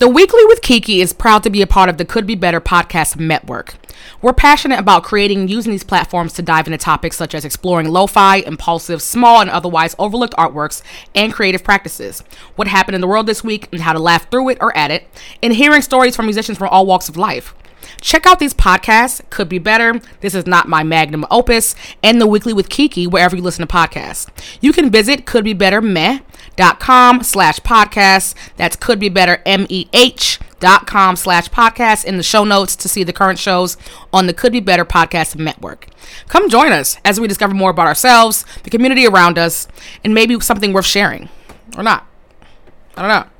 The Weekly with Kiki is proud to be a part of the Could Be Better podcast network. We're passionate about creating and using these platforms to dive into topics such as exploring lo fi, impulsive, small, and otherwise overlooked artworks and creative practices, what happened in the world this week and how to laugh through it or at it, and hearing stories from musicians from all walks of life. Check out these podcasts, Could Be Better, This Is Not My Magnum Opus, and The Weekly with Kiki, wherever you listen to podcasts. You can visit couldbebettermeh.com slash podcast. That's Could Be Better M-E-H dot com slash podcast in the show notes to see the current shows on the Could Be Better podcast network. Come join us as we discover more about ourselves, the community around us, and maybe something worth sharing. Or not. I don't know.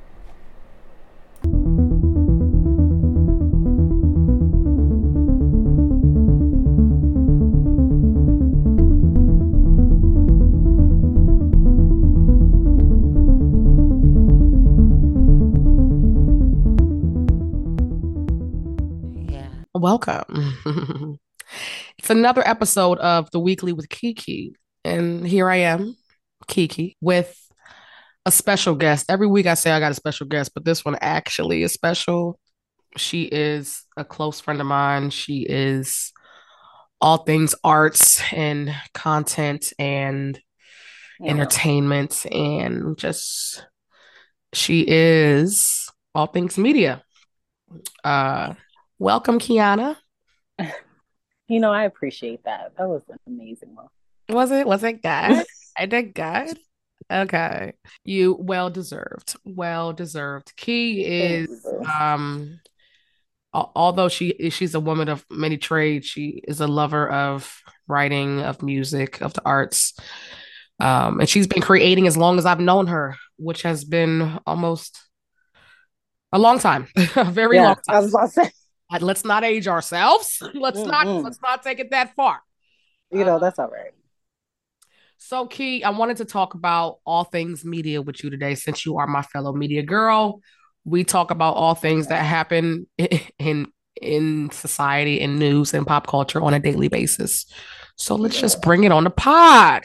Welcome. it's another episode of The Weekly with Kiki. And here I am, Kiki, with a special guest. Every week I say I got a special guest, but this one actually is special. She is a close friend of mine. She is all things arts and content and yeah. entertainment and just she is all things media. Uh Welcome, Kiana. You know, I appreciate that. That was an amazing one. Was it? Was it good? I did good. Okay. You well deserved. Well deserved. Key is um although she she's a woman of many trades, she is a lover of writing, of music, of the arts. Um, and she's been creating as long as I've known her, which has been almost a long time, a very yeah, long time. I was about to say let's not age ourselves. Let's mm-hmm. not let's not take it that far. You know, uh, that's all right. So, Key, I wanted to talk about all things media with you today, since you are my fellow media girl. We talk about all things that happen in in society and news and pop culture on a daily basis. So let's just bring it on the pod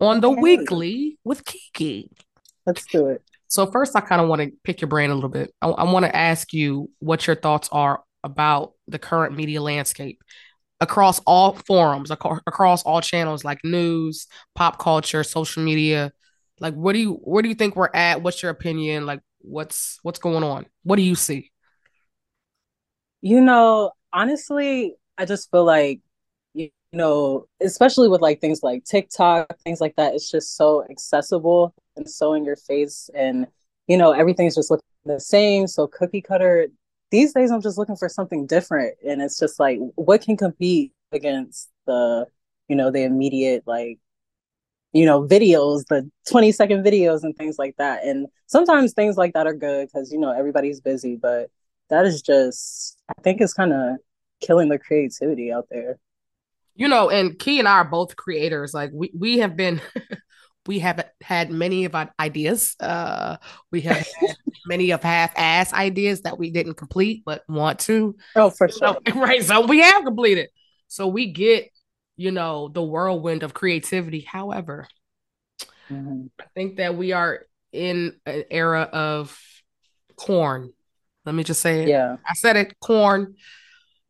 on the okay. weekly with Kiki. Let's do it. So first, I kind of want to pick your brain a little bit. I, I want to ask you what your thoughts are about the current media landscape across all forums, ac- across all channels like news, pop culture, social media. Like, what do you where do you think we're at? What's your opinion? Like, what's what's going on? What do you see? You know, honestly, I just feel like you know, especially with like things like TikTok, things like that, it's just so accessible and so in your face and you know, everything's just looking the same, so cookie cutter these days I'm just looking for something different. And it's just like, what can compete against the, you know, the immediate, like, you know, videos, the 20 second videos and things like that. And sometimes things like that are good because, you know, everybody's busy, but that is just, I think it's kind of killing the creativity out there. You know, and Key and I are both creators. Like we we have been we have had many of our ideas. Uh, we have many of half-ass ideas that we didn't complete but want to. Oh, for sure. So, right. So we have completed. So we get, you know, the whirlwind of creativity. However, mm-hmm. I think that we are in an era of corn. Let me just say it. Yeah. I said it, corn.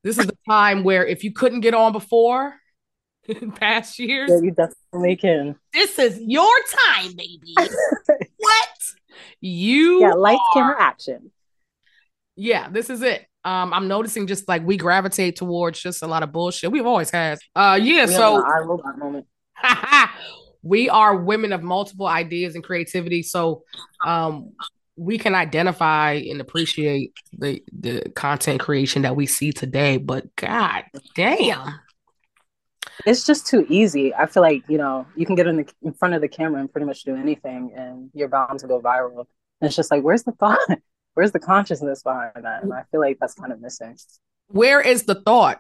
This is the time where if you couldn't get on before, in past years. Yeah, you definitely can. This is your time, baby. what? You Yeah, lights, are... camera, action. Yeah, this is it. Um, I'm noticing just like we gravitate towards just a lot of bullshit. We've always had. Uh yeah, we so I robot moment. we are women of multiple ideas and creativity. So um we can identify and appreciate the the content creation that we see today, but god damn it's just too easy. I feel like you know you can get in the in front of the camera and pretty much do anything, and you're bound to go viral. And it's just like, where's the thought? Where's the consciousness behind that? And I feel like that's kind of missing. Where is the thought?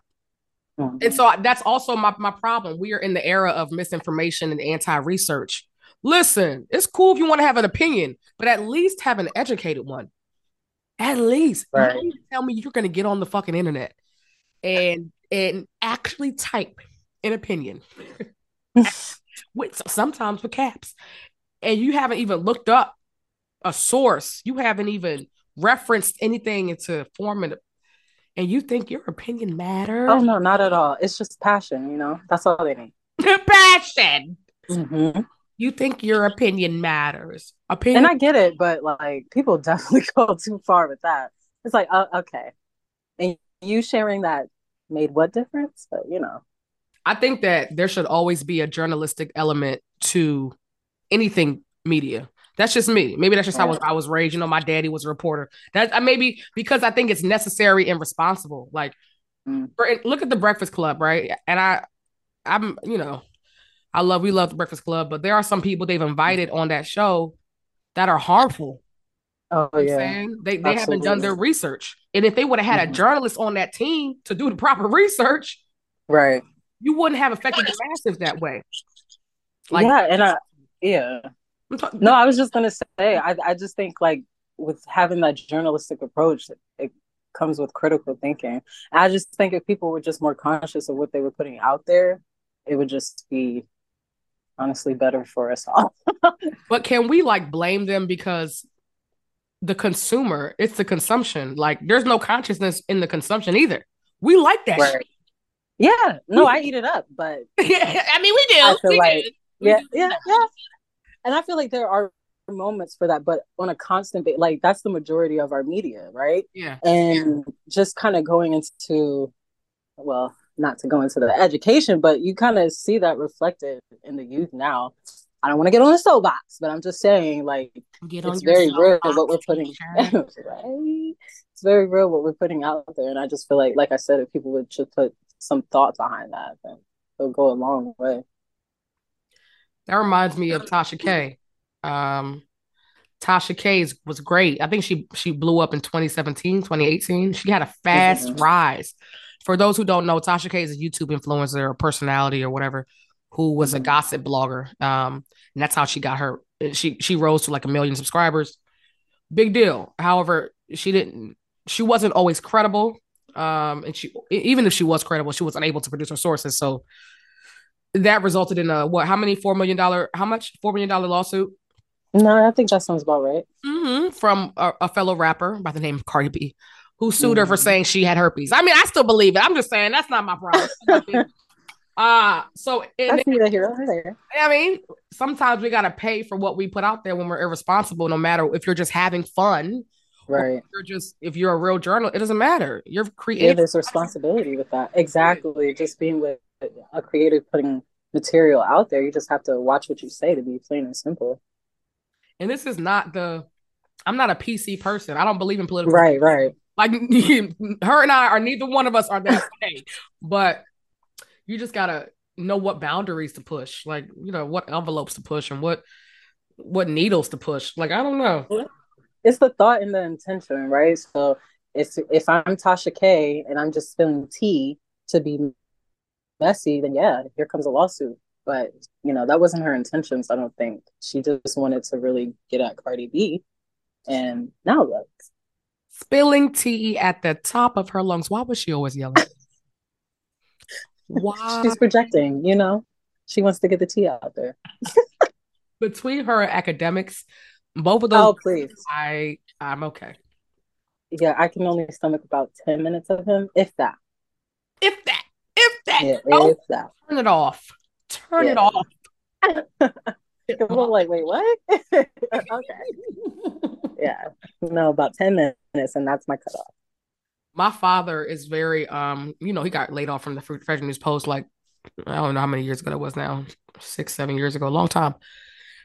Mm-hmm. And so that's also my, my problem. We are in the era of misinformation and anti-research. Listen, it's cool if you want to have an opinion, but at least have an educated one. At least right. you tell me you're going to get on the fucking internet and and actually type an opinion, with sometimes with caps, and you haven't even looked up a source. You haven't even referenced anything into forming and you think your opinion matters. Oh no, not at all. It's just passion, you know. That's all they need. passion. Mm-hmm. You think your opinion matters. Opinion And I get it, but like people definitely go too far with that. It's like, uh, okay. And you sharing that made what difference? But you know. I think that there should always be a journalistic element to anything media. That's just me. Maybe that's just how I was, I was raised. You know, my daddy was a reporter. That I maybe because I think it's necessary and responsible. Like, Mm. for, look at the Breakfast Club, right? And I, I'm, you know, I love we love the Breakfast Club, but there are some people they've invited on that show that are harmful. Oh You know yeah. saying? They they haven't done their research, and if they would have had a Mhm. journalist on that team to do the proper research, Right. You wouldn't have affected the masses that way. Like, yeah, and I yeah. No, I was just gonna say, I I just think like with having that journalistic approach, it comes with critical thinking. I just think if people were just more conscious of what they were putting out there, it would just be honestly better for us all. But can we like blame them because the consumer, it's the consumption. Like there's no consciousness in the consumption either. We like that Right. Yeah, no, I eat it up, but. I mean, we do. I feel We like- do. Yeah, yeah, yeah. And I feel like there are moments for that, but on a constant ba- like that's the majority of our media, right? Yeah. and just kind of going into well not to go into the education but you kind of see that reflected in the youth now i don't want to get on a soapbox but i'm just saying like Get it's very real what we're putting right it's very real what we're putting out there and i just feel like like i said if people would just put some thought behind that then it'll go a long way That reminds me of Tasha K. Um, Tasha K was great. I think she she blew up in 2017, 2018. She had a fast Mhm. rise. For those who don't know, Tasha K is a YouTube influencer or personality or whatever who was a Mhm. gossip blogger. Um, and that's how she got her she she rose to like a million subscribers. Big deal. However, she didn't she wasn't always credible. Um, and she even if she was credible, she was unable to produce her sources. So that resulted in a what? How many four million dollar? How much four million dollar lawsuit no i think that sounds about right hmm from a, a fellow rapper by the name of Cardi B, who sued her for Mhm. saying she had herpes. I mean, I still believe it. I'm just saying that's not my problem. uh so and that here over there I mean, sometimes we gotta pay for what we put out there when we're irresponsible. No matter if you're just having fun, right you're just if you're a real journal, it doesn't matter. You're yeah creative. there's responsibility with that exactly just being with a creative putting material out there you just have to watch what you say to be plain and simple and this is not the. I'm not a PC person. I don't believe in political. right right Like her and I are neither one of us are that way. But you just gotta know what boundaries to push, like you know what envelopes to push and what what needles to push. Like I don't know. It's the thought and the intention right? So if if i'm tasha k and i'm just spilling tea to be messy then yeah here comes a lawsuit. But you know that wasn't her intentions i don't think. She just wanted to really get at cardi b. And now look Spilling tea at the top of her lungs. Why was she always yelling? Why? She's projecting you know? She wants to get the tea out there. Between her academics, both of those. oh please I I'm okay. yeah i can only stomach about 10 minutes of him if that If that, if that, yeah oh, if that turn it off. Turn it Yeah. off. People like, wait, what? okay. Yeah. No, about 10 minutes, and that's my cutoff. my father is very um you know he got laid off from the Fre- Frederick News Post like I don't know how many years ago that was now six seven years ago a long time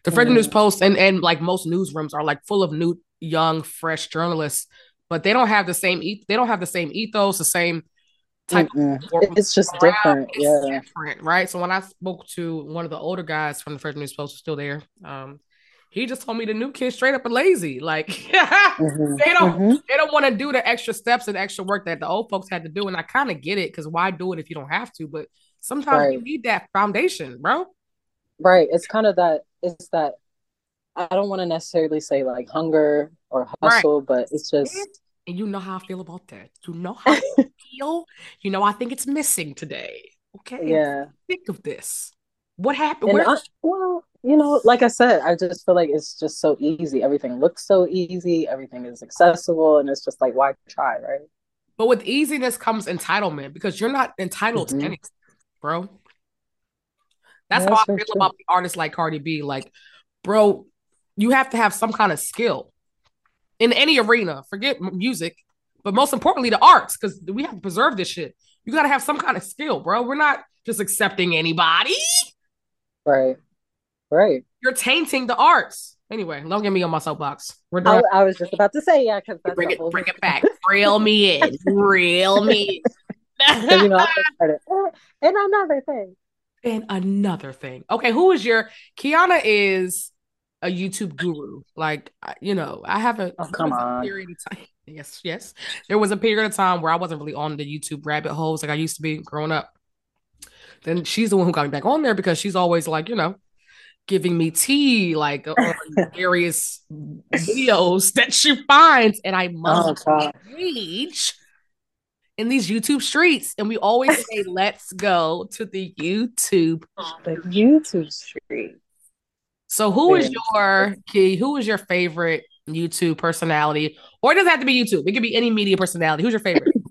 the Frederick. News Post and and like most newsrooms are like full of new young fresh journalists but they don't have the same e- they don't have the same ethos the same type of It's just morale. different. It's Yeah. different right so when I spoke to one of the older guys from the Frederick News Post who's still there um he just told me the new kids straight up are lazy like Mhm. they don't Mhm. they don't want to do the extra steps and extra work that the old folks had to do. And I kind of get it because why do it if you don't have to? But sometimes you need that foundation, bro. Right. It's kind of that, it's that, I don't want to necessarily say like hunger or Right. hustle, but it's just, And you know how I feel about that. You know how I feel. You know, I think it's missing today. Okay. yeah. Think of this. What happened? Where I, well, you know, like I said, I just feel like it's just so easy. Everything looks so easy. Everything is accessible, and it's just like, why try, right? But with easiness comes entitlement because you're not entitled mm-hmm. to anything, bro. That's, That's how I feel true. about artists like Cardi B. Like, bro, you have to have some kind of skill in any arena. Forget music, but most importantly, the arts, because we have to preserve this shit. You got to have some kind of skill, bro. We're not just accepting anybody. Right. Right. You're tainting the arts. Anyway, don't get me on my soapbox. We're done. I, I was just about to say, yeah, because bring it, bring it back. Reel me in. Reel me in. you know, and another thing. And another thing. Okay, who is your Kiana is a YouTube guru. Like, you know, I have a, oh, come on. period of time. Yes, yes. There was a period of time where I wasn't really on the YouTube rabbit holes like I used to be growing up. Then she's the one who got me back on there because she's always like, you know, giving me tea like on various videos that she finds, and I oh, must oh, rage in these YouTube streets. And we always say, "Let's go to the YouTube." The YouTube street. So, who is your key? Who is your favorite YouTube personality, or it doesn't have to be YouTube? It could be any media personality. Who's your favorite?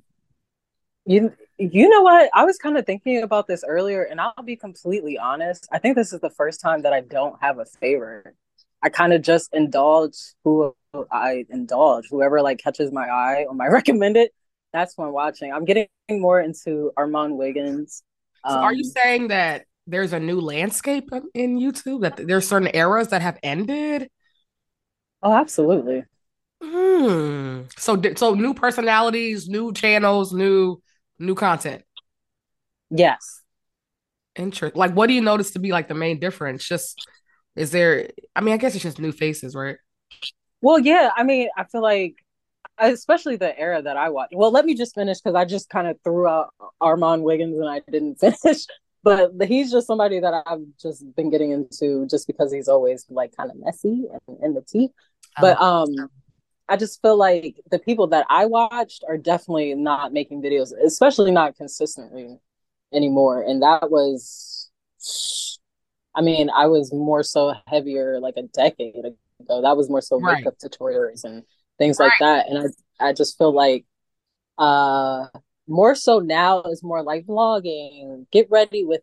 You you know what? I was kind of thinking about this earlier, and I'll be completely honest. I think this is the first time that I don't have a favorite. I kind of just indulge who I indulge. Whoever like catches my eye or my recommended, that's what I'm watching. I'm getting more into Armon Wiggins. So um, are you um, saying that there's a new landscape in YouTube? That there's certain eras that have ended? Oh, absolutely. Hmm. So, so new personalities, new channels, new new content. Yes. Interesting. Like, what do you notice to be like the main difference? Just is there? I mean, I guess it's just new faces, right? Well, yeah. I mean, I feel like, especially the era that I watched. Well, let me just finish because I just kind of threw out Armon Wiggins and I didn't finish. but he's just somebody that I've just been getting into just because he's always like kind of messy and in the tea. But oh. um I just feel like the people that I watched are definitely not making videos, especially not consistently anymore. And that was, I mean, I was more so heavier like a decade ago. That was more so right. makeup tutorials and things right. like that. And I, I just feel like, uh, more so now is more like vlogging, get ready with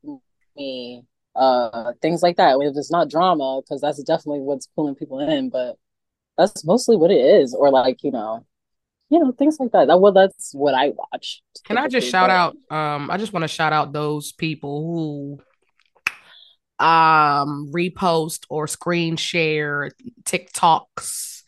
me, uh, things like that. If it's not drama, because that's definitely what's pulling people in, but that's mostly what it is or like you know you know things like that that well that's what i watch can i just shout out um i just want to shout out those people who um repost or screen share tiktoks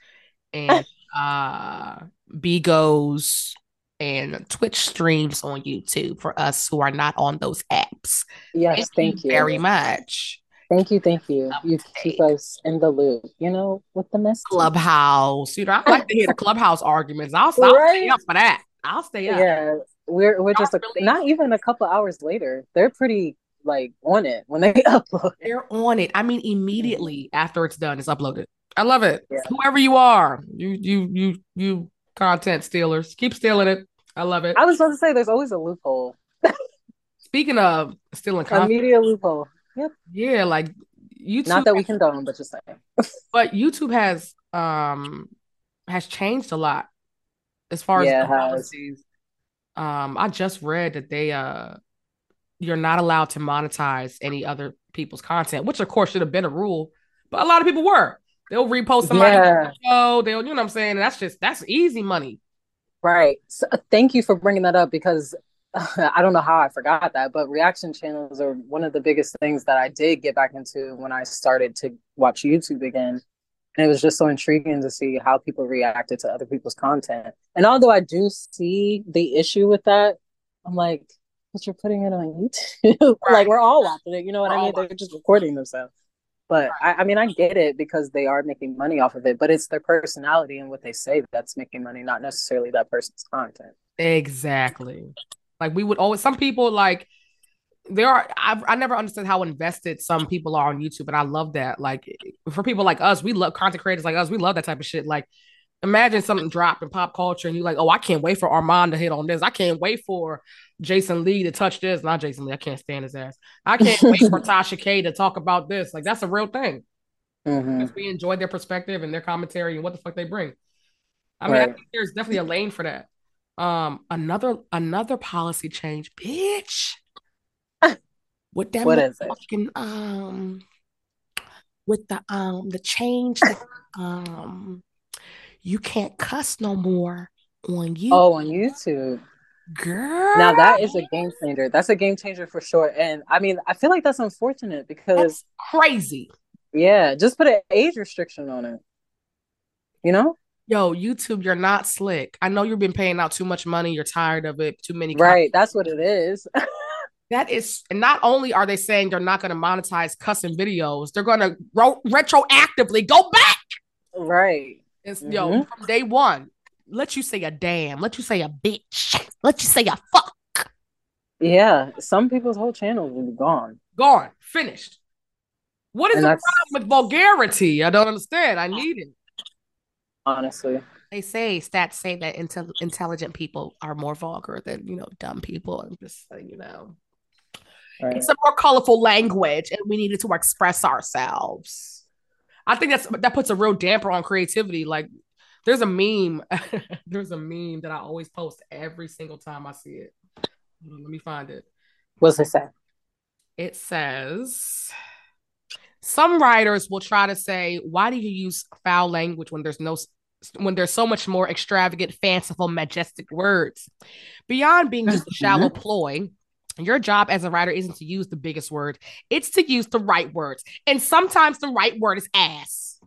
and uh bigos and twitch streams on youtube for us who are not on those apps yes thank, thank you, you very much Thank you, thank you. You keep us in the loop, you know, with the mess. Clubhouse. You know, I like to hear the clubhouse arguments. I'll, I'll right? stay up for that. I'll stay up. Yeah, we're we're just a, not even a couple hours later. They're pretty like on it when they upload. They're on it. I mean, immediately after it's done, it's uploaded. I love it. Yeah. Whoever you are, you you you you content stealers, keep stealing it. I love it. I was about to say, there's always a loophole. Speaking of stealing content, a media loophole. Yep. Yeah, like YouTube. Not that we condone, but just saying. but YouTube has um has changed a lot as far yeah, as policies. Um, I just read that they uh you're not allowed to monetize any other people's content, which of course should have been a rule, but a lot of people were. They'll repost somebody yeah. show, they'll, you know what I'm saying? And that's just that's easy money. Right. So, uh, thank you for bringing that up because I don't know how I forgot that, but reaction channels are one of the biggest things that I did get back into when I started to watch YouTube again. And it was just so intriguing to see how people reacted to other people's content. And although I do see the issue with that, I'm like, but you're putting it on YouTube. Like we're all watching it. You know what we're I mean? They're just recording themselves. But. I, I mean, I get it because they are making money off of it, but it's their personality and what they say that's making money, not necessarily that person's content. Exactly. Like we would always some people like there are I've, I never understood how invested some people are on YouTube, and I love that. Like for people like us, we love content creators like us, we love that type of shit. Like Imagine something dropped in pop culture and you're like, oh, I can't wait for Armon to hit on this. I can't wait for Jason Lee to touch this. Not Jason Lee. I can't stand his ass. I can't wait for Tasha K to talk about this. Like that's a real thing. Mm-hmm. We enjoy their perspective and their commentary and what the fuck they bring. I mean, right. I think there's definitely a lane for that. Um, another another policy change, bitch. What that what is it? um with the um the change that um you can't cuss no more on you. Oh, on YouTube. Girl. Now that is a game changer. That's a game changer for sure. And I mean, I feel like that's unfortunate because that's crazy. Yeah, just put an age restriction on it. You know? Yo, YouTube, you're not slick. I know you've been paying out too much money. You're tired of it. Too many. Right. That's what it is. that is, and not only are they saying they're not going to monetize cussing videos, they're going to ro- retroactively go back. Right. It's, mm-hmm. Yo, from day one, let you say a damn, let you say a bitch, let you say a fuck. Yeah, some people's whole channel will be gone. Gone, finished. What is and the problem with vulgarity? I don't understand. I need it. Honestly, they say stats say that intel- intelligent people are more vulgar than you know dumb people. I'm just saying, you know, right. it's a more colorful language, and we needed to express ourselves. I think that's that puts a real damper on creativity. Like, there's a meme, there's a meme that I always post every single time I see it. Let me find it. What's it say? It says some writers will try to say, why do you use foul language when there's no when there's so much more extravagant, fanciful, majestic words? Beyond being just a shallow mm-hmm. ploy, your job as a writer isn't to use the biggest word, it's to use the right words. And sometimes the right word is ass.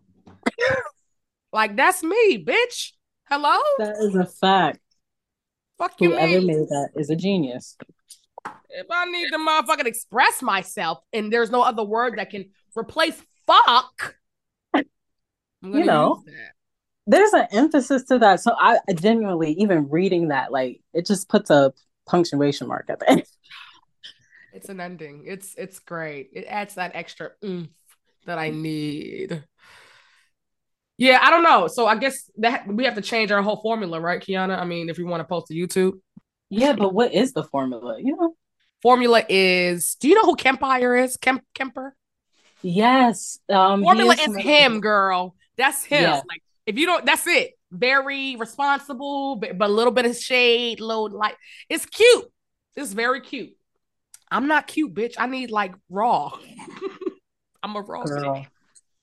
like that's me, bitch. Hello? That is a fact. Fuck you. Whoever mean? made that is a genius. If I need to motherfucking express myself and there's no other word that can replace fuck. You know, there's an emphasis to that. So I, I genuinely, even reading that, like it just puts a punctuation mark at the end. It's an ending. It's it's great. It adds that extra oomph that I need. Yeah, I don't know. So I guess that we have to change our whole formula, right, Kiana? I mean, if we want to post to YouTube. Yeah, but what is the formula? You know, formula is. Do you know who Kempire is? Kemp Kemper. Yes. Um, Formula is, is him, girl. That's him. Yeah. Like if you don't, that's it. Very responsible, but, but a little bit of shade, low light. It's cute. It's very cute. I'm not cute, bitch. I need like raw. I'm a raw. Girl.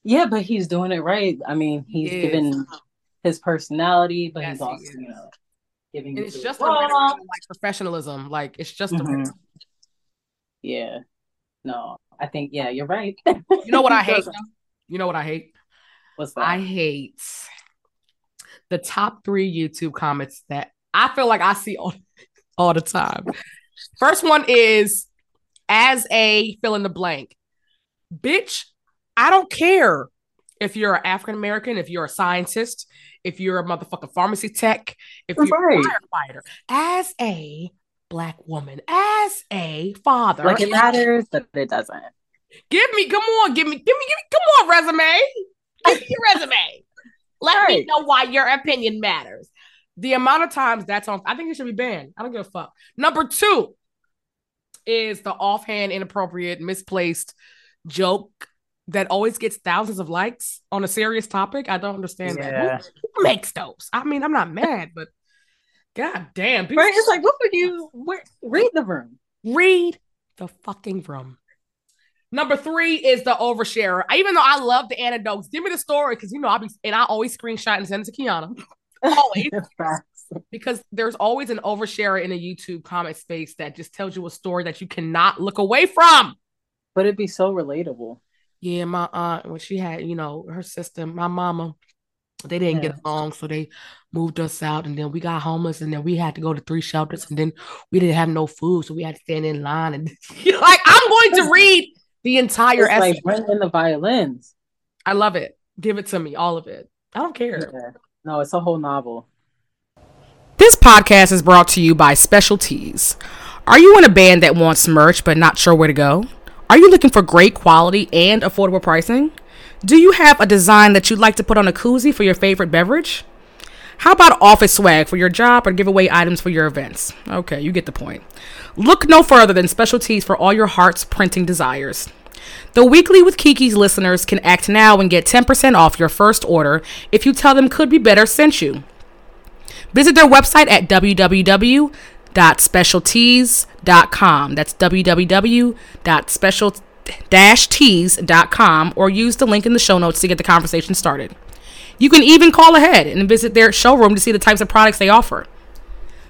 Yeah, but he's doing it right. I mean, he's he given his personality, but yes, he's also, he you know, giving. It's just a like professionalism. Like it's just mm-hmm. a. Yeah. No, I think yeah, you're right. you know what I hate? You know what I hate? What's that? I hate the top three YouTube comments that I feel like I see all, all the time. First one is as a fill in the blank. Bitch, I don't care if you're an African American, if you're a scientist, if you're a motherfucking pharmacy tech, if you're a firefighter. As a black woman as a father. Like it matters, but it doesn't. Give me, come on, give me, give me, give me, come on, resume. Give me your resume. Let right. me know why your opinion matters. The amount of times that's on, I think it should be banned. I don't give a fuck. Number two is the offhand, inappropriate, misplaced joke that always gets thousands of likes on a serious topic. I don't understand yeah. that. Who, who makes those? I mean, I'm not mad, but God damn. People- right? It's like, what would you where, read the room? Read the fucking room. Number three is the oversharer. Even though I love the anecdotes, give me the story because you know I'll be and I always screenshot and send it to Kiana. always. Because there's always an oversharer in a YouTube comment space that just tells you a story that you cannot look away from. But it'd be so relatable. Yeah, my aunt when she had, you know, her sister, my mama, they didn't yeah. get along, so they moved us out, and then we got homeless, and then we had to go to three shelters, and then we didn't have no food, so we had to stand in line. And like, I'm going to read the entire it's essay. Like bring in the violins. I love it. Give it to me, all of it. I don't care. Yeah. No, it's a whole novel. This podcast is brought to you by Special Tees. Are you in a band that wants merch but not sure where to go? Are you looking for great quality and affordable pricing? Do you have a design that you'd like to put on a koozie for your favorite beverage? How about office swag for your job or giveaway items for your events? Okay, you get the point. Look no further than Special Tees for all your heart's printing desires. The Weekly with Kiki's listeners can act now and get 10% off your first order if you tell them Could Be Better sent you. Visit their website at www.specialtees.com. That's www.special-tees.com or use the link in the show notes to get the conversation started. You can even call ahead and visit their showroom to see the types of products they offer.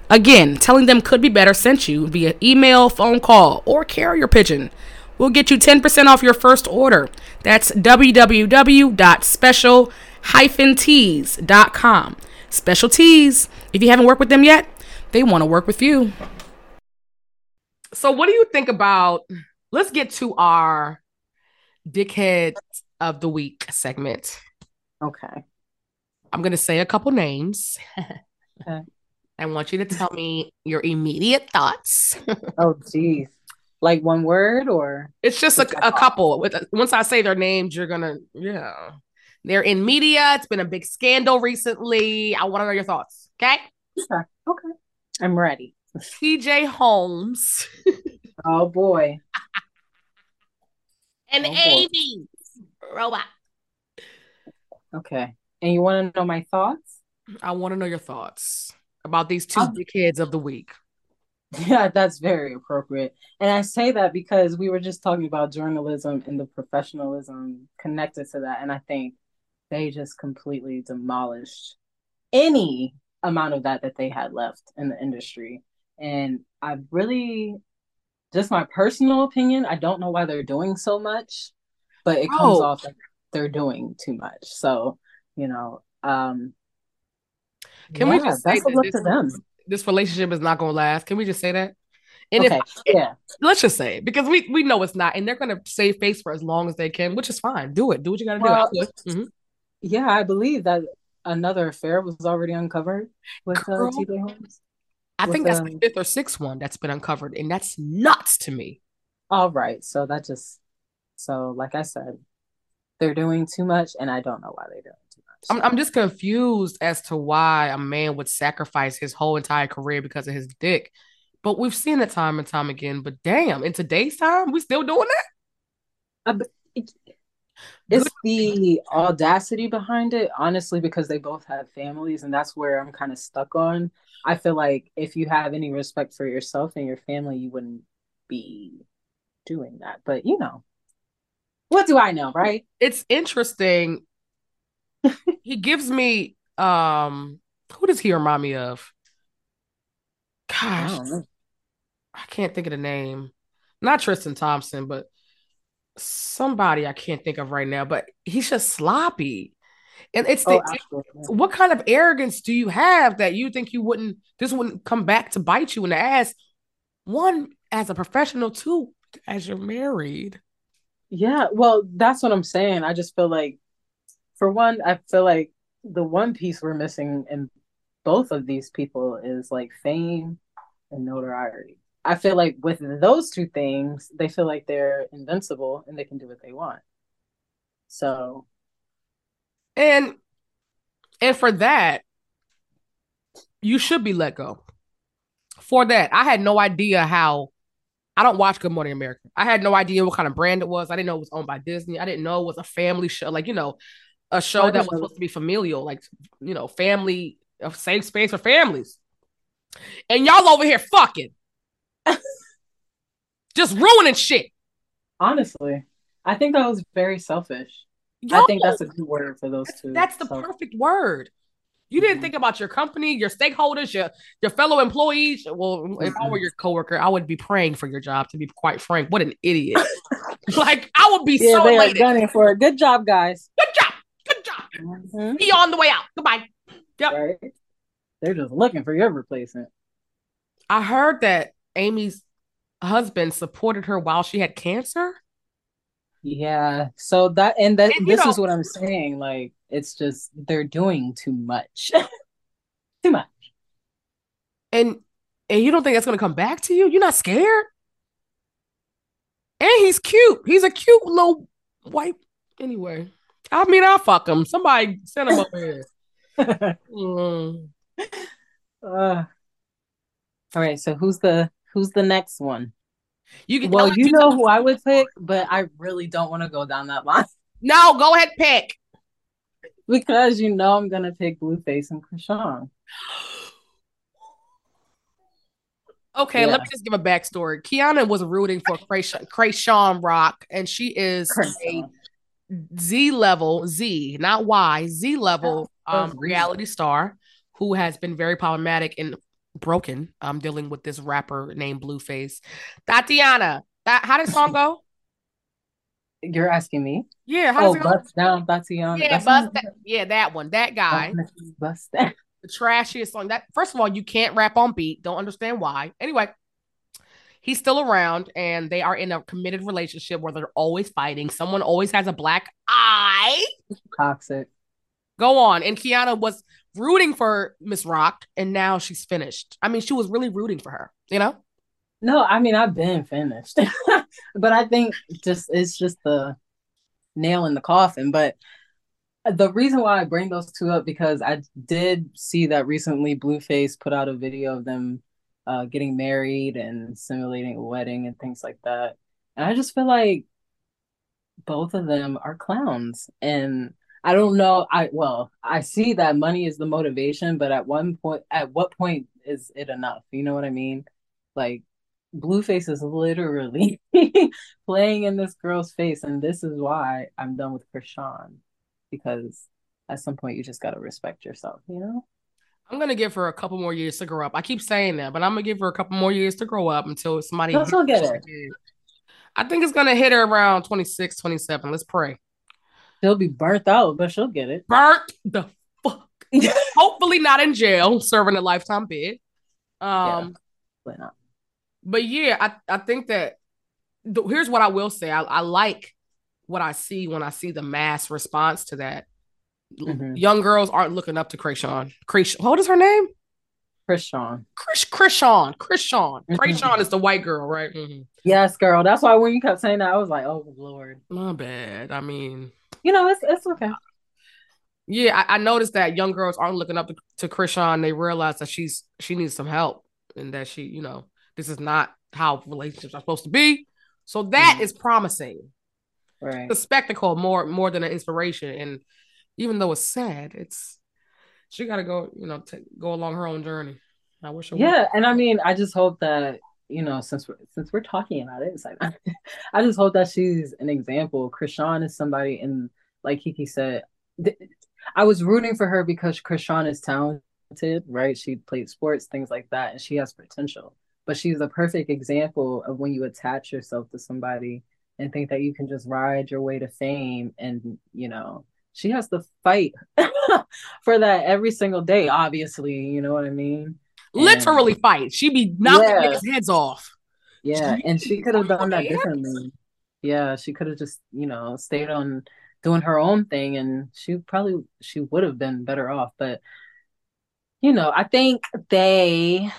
Again, telling them could be better sent you via email, phone call, or carrier pigeon. We'll get you 10% off your first order. That's www.special-tees.com. Special Tees. If you haven't worked with them yet, they want to work with you. So, what do you think about? Let's get to our dickhead of the week segment. Okay. I'm going to say a couple names. Okay. I want you to tell me your immediate thoughts. Oh, geez. Like one word or? It's just a, a couple. With once I say their names, you're gonna yeah. They're in media. It's been a big scandal recently. I want to know your thoughts. Okay. Okay. Okay. I'm ready. TJ Holmes Oh boy. and Oh, boy. Amy Robach. Okay. And you want to know my thoughts? I want to know your thoughts about these 2 I'll- dickheads of the week. Yeah, that's very appropriate. And I say that because we were just talking about journalism and the professionalism connected to that. And I think they just completely demolished any amount of that that they had left in the industry. And I really, just my personal opinion, I don't know why they're doing so much, but it comes Oh. off like they're doing too much. So, you know, um, Can we yeah, just say that this, to them. this relationship is not going to last? Can we just say that? And Okay, if yeah. let's just say it because we we know it's not, and they're going to save face for as long as they can, which is fine. Do it. Do what you got to Well, do. Mhm. Yeah, I believe that another affair was already uncovered with uh, TJ Holmes. I think that's the um, fifth or sixth one that's been uncovered, and that's nuts to me. All right, so that just so like I said, they're doing too much, and I don't know why they're doing too much. I'm, I'm just confused as to why a man would sacrifice his whole entire career because of his dick. But we've seen it time and time again. But damn, in today's time, we still doing that? It's the audacity behind it, honestly, because they both have families, and that's where I'm kind of stuck on. I feel like if you have any respect for yourself and your family, you wouldn't be doing that. But you know, what do I know, right? It's interesting. he gives me um who does he remind me of? I Gosh, don't. I can't think of the name. Not Tristan Thompson, but somebody I can't think of right now. But he's just sloppy. And it's the Oh, what kind of arrogance do you have that you think you wouldn't this wouldn't come back to bite you in the ass? One, as a professional, two, as you're married. Yeah, well, that's what I'm saying. I just feel like, for one, I feel like the one piece we're missing in both of these people is like fame and notoriety. I feel like with those two things, they feel like they're invincible and they can do what they want. So, And and for that, you should be let go. For that, I had no idea how I don't watch Good Morning America. I had no idea what kind of brand it was. I didn't know it was owned by Disney. I didn't know it was a family show, like you know, a show that was supposed to be familial, like you know, family, a safe space for families. And y'all over here fucking, just ruining shit. honestly, I think that was very selfish. I think that's a good word for those two. That's the So, perfect word. You didn't Mhm. think about your company, your stakeholders, your your fellow employees. Well, if I were your coworker, I would be praying for your job. To be quite frank, what an idiot! like I would be yeah, so they elated. gunning for it. Good job, guys. Good job, good job. Mhm. Be on the way out. Goodbye. Yep. Right? They're just looking for your replacement. I heard that Amy's husband supported her while she had cancer. Yeah. So that and that And, this know- is what I'm saying. Like it's just they're doing too much. too much. and and you don't think that's gonna come back to you? You're not scared? And he's cute. He's a cute little white. Anyway, I mean, I'll fuck him. Somebody send him over here. mm. uh, all right, so who's the who's the next one? You can, well, you know who I would pick, but I really don't want to go down that line. No, go ahead, pick. Because you know I'm gonna pick Blueface and Chrisean. Okay, yeah. let me just give a backstory. Kiana was rooting for Chrisean Rock, and she is a Z level, Z, not Y, Z level um, reality star who has been very problematic and broken I'm dealing with this rapper named Blueface. Thotiana, that how did song go? You're asking me? Yeah. How oh, bust down, Thotiana. Yeah, bust that, yeah, that one, that guy. Bust that. The trashiest song. That first of all, you can't rap on beat. Don't understand why. Anyway, he's still around, and they are in a committed relationship where they're always fighting. Someone always has a black eye. Toxic. Go on. And Kiana was rooting for Miss Rock, and now she's finished. I mean, she was really rooting for her. You know. No, I mean I've been finished, but I think just it's just the nail in the coffin. But the reason why I bring those two up because I did see that recently Blueface put out a video of them uh, getting married and simulating a wedding and things like that, and I just feel like both of them are clowns and I don't know. I well, I see that money is the motivation, but at one point, at what point is it enough? You know what I mean? Like Blueface is literally playing in this girl's face, and this is why I'm done with Chrisean because at some point you just gotta respect yourself, you know. I'm gonna give her a couple more years to grow up. I keep saying that, but I'm gonna give her a couple more years to grow up until somebody. Get it. I think it's gonna hit her around 26, 27. Let's pray. She'll be burnt out, but she'll get it. Burnt the fuck. Hopefully not in jail, serving a lifetime bid. Um, yeah, not. But yeah, I, I think that th- here's what I will say. I, I like what I see when I see the mass response to that. Mm-hmm. Young girls aren't looking up to Chrisean. Chrisean, what is her name? Chrisean. Chris Chrisean. Chrisean. Mm-hmm. Is the white girl, right? Mm-hmm. Yes, girl. That's why when you kept saying that, I was like, oh Lord. My bad. I mean, you know, it's it's okay. Yeah, I, I noticed that young girls aren't looking up to, to Chrisean. They realize that she's she needs some help and that she, you know, this is not how relationships are supposed to be. So that mm. is promising. Right. The spectacle more more than an inspiration. And even though it's sad, it's she got to go, you know, to go along her own journey. I wish. I yeah, and I mean, I just hope that you know, since we're, since we're talking about it, it's like I just hope that she's an example. Chrisean is somebody, and like Kiki said, th- I was rooting for her because Chrisean is talented, right? She played sports, things like that, and she has potential. But she's a perfect example of when you attach yourself to somebody and think that you can just ride your way to fame, and you know, she has to fight for that every single day. Obviously, you know what I mean literally fight. She'd be knocking yeah. heads off. Yeah, she, and she could have done that differently. Yeah, she could have just you know stayed on doing her own thing, and she probably she would have been better off. But you know, I think they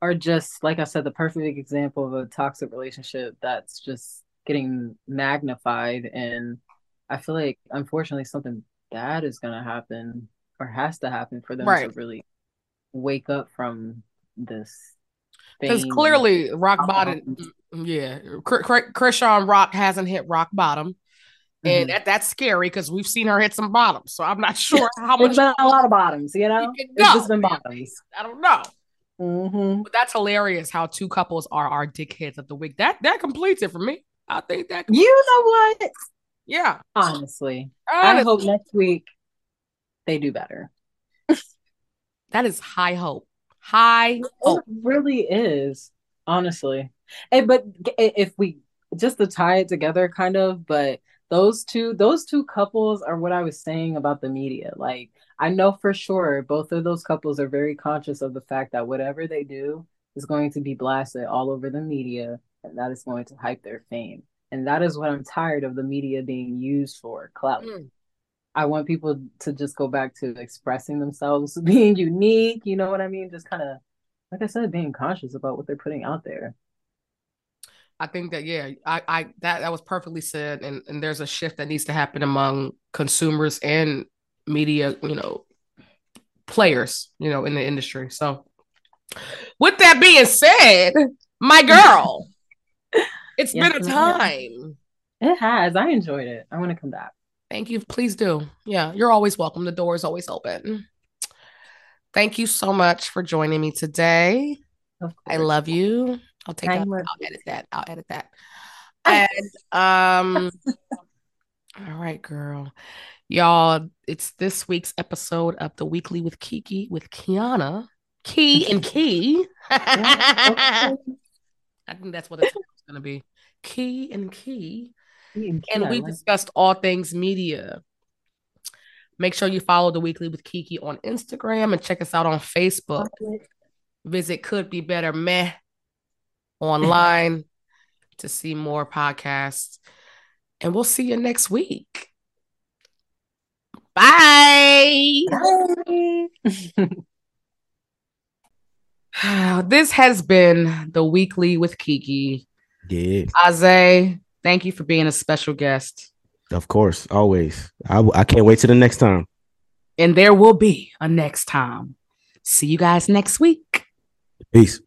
are just like I said, the perfect example of a toxic relationship that's just getting magnified, and I feel like unfortunately something bad is gonna happen or has to happen for them right. to really wake up from this because clearly rock bottom yeah Chrisean rock hasn't hit rock bottom. And mm-hmm. that, that's scary because we've seen her hit some bottoms. So i'm not sure how much been a lot of bottoms you know? It's just been bottoms. I don't know. Mm-hmm. but that's hilarious how two couples are our dickheads of the week. That that completes it for me. I think that you know what? Yeah. Honestly, honestly. i hope next week they do better that is high hope. High hope. It really is, honestly. And but if we just to tie it together, kind of, but those two, those two couples are what I was saying about the media. Like I know for sure both of those couples are very conscious of the fact that whatever they do is going to be blasted all over the media, and that is going to hype their fame. And that is what I'm tired of the media being used for clout. Mm. I want people to just go back to expressing themselves, being unique. You know what I mean? Just kind of, like I said, being conscious about what they're putting out there. I think that yeah, I, I that that was perfectly said, and and there's a shift that needs to happen among consumers and media, you know, players, you know, in the industry. So, with that being said, my girl, it's yes, been a time. It has. I enjoyed it. I want to come back. Thank you. Please do. Yeah, you're always welcome. The door is always open. Thank you so much for joining me today. I love you. I'll take that. I'll edit that. I'll edit that. And um all right, girl. Y'all, it's this week's episode of the Weekly with Kiki with Kiana. Key and Key. I think that's what it's gonna be. Key and Key. And, and we discussed all things media. Make sure you follow the Weekly with Kiki on Instagram and check us out on Facebook. Visit Could Be Better Meh online to see more podcasts. And we'll see you next week. Bye. Bye. this has been the weekly with Kiki. Yeah. Aze, thank you for being a special guest. Of course, always. I, I can't wait till the next time. And there will be a next time. See you guys next week. Peace.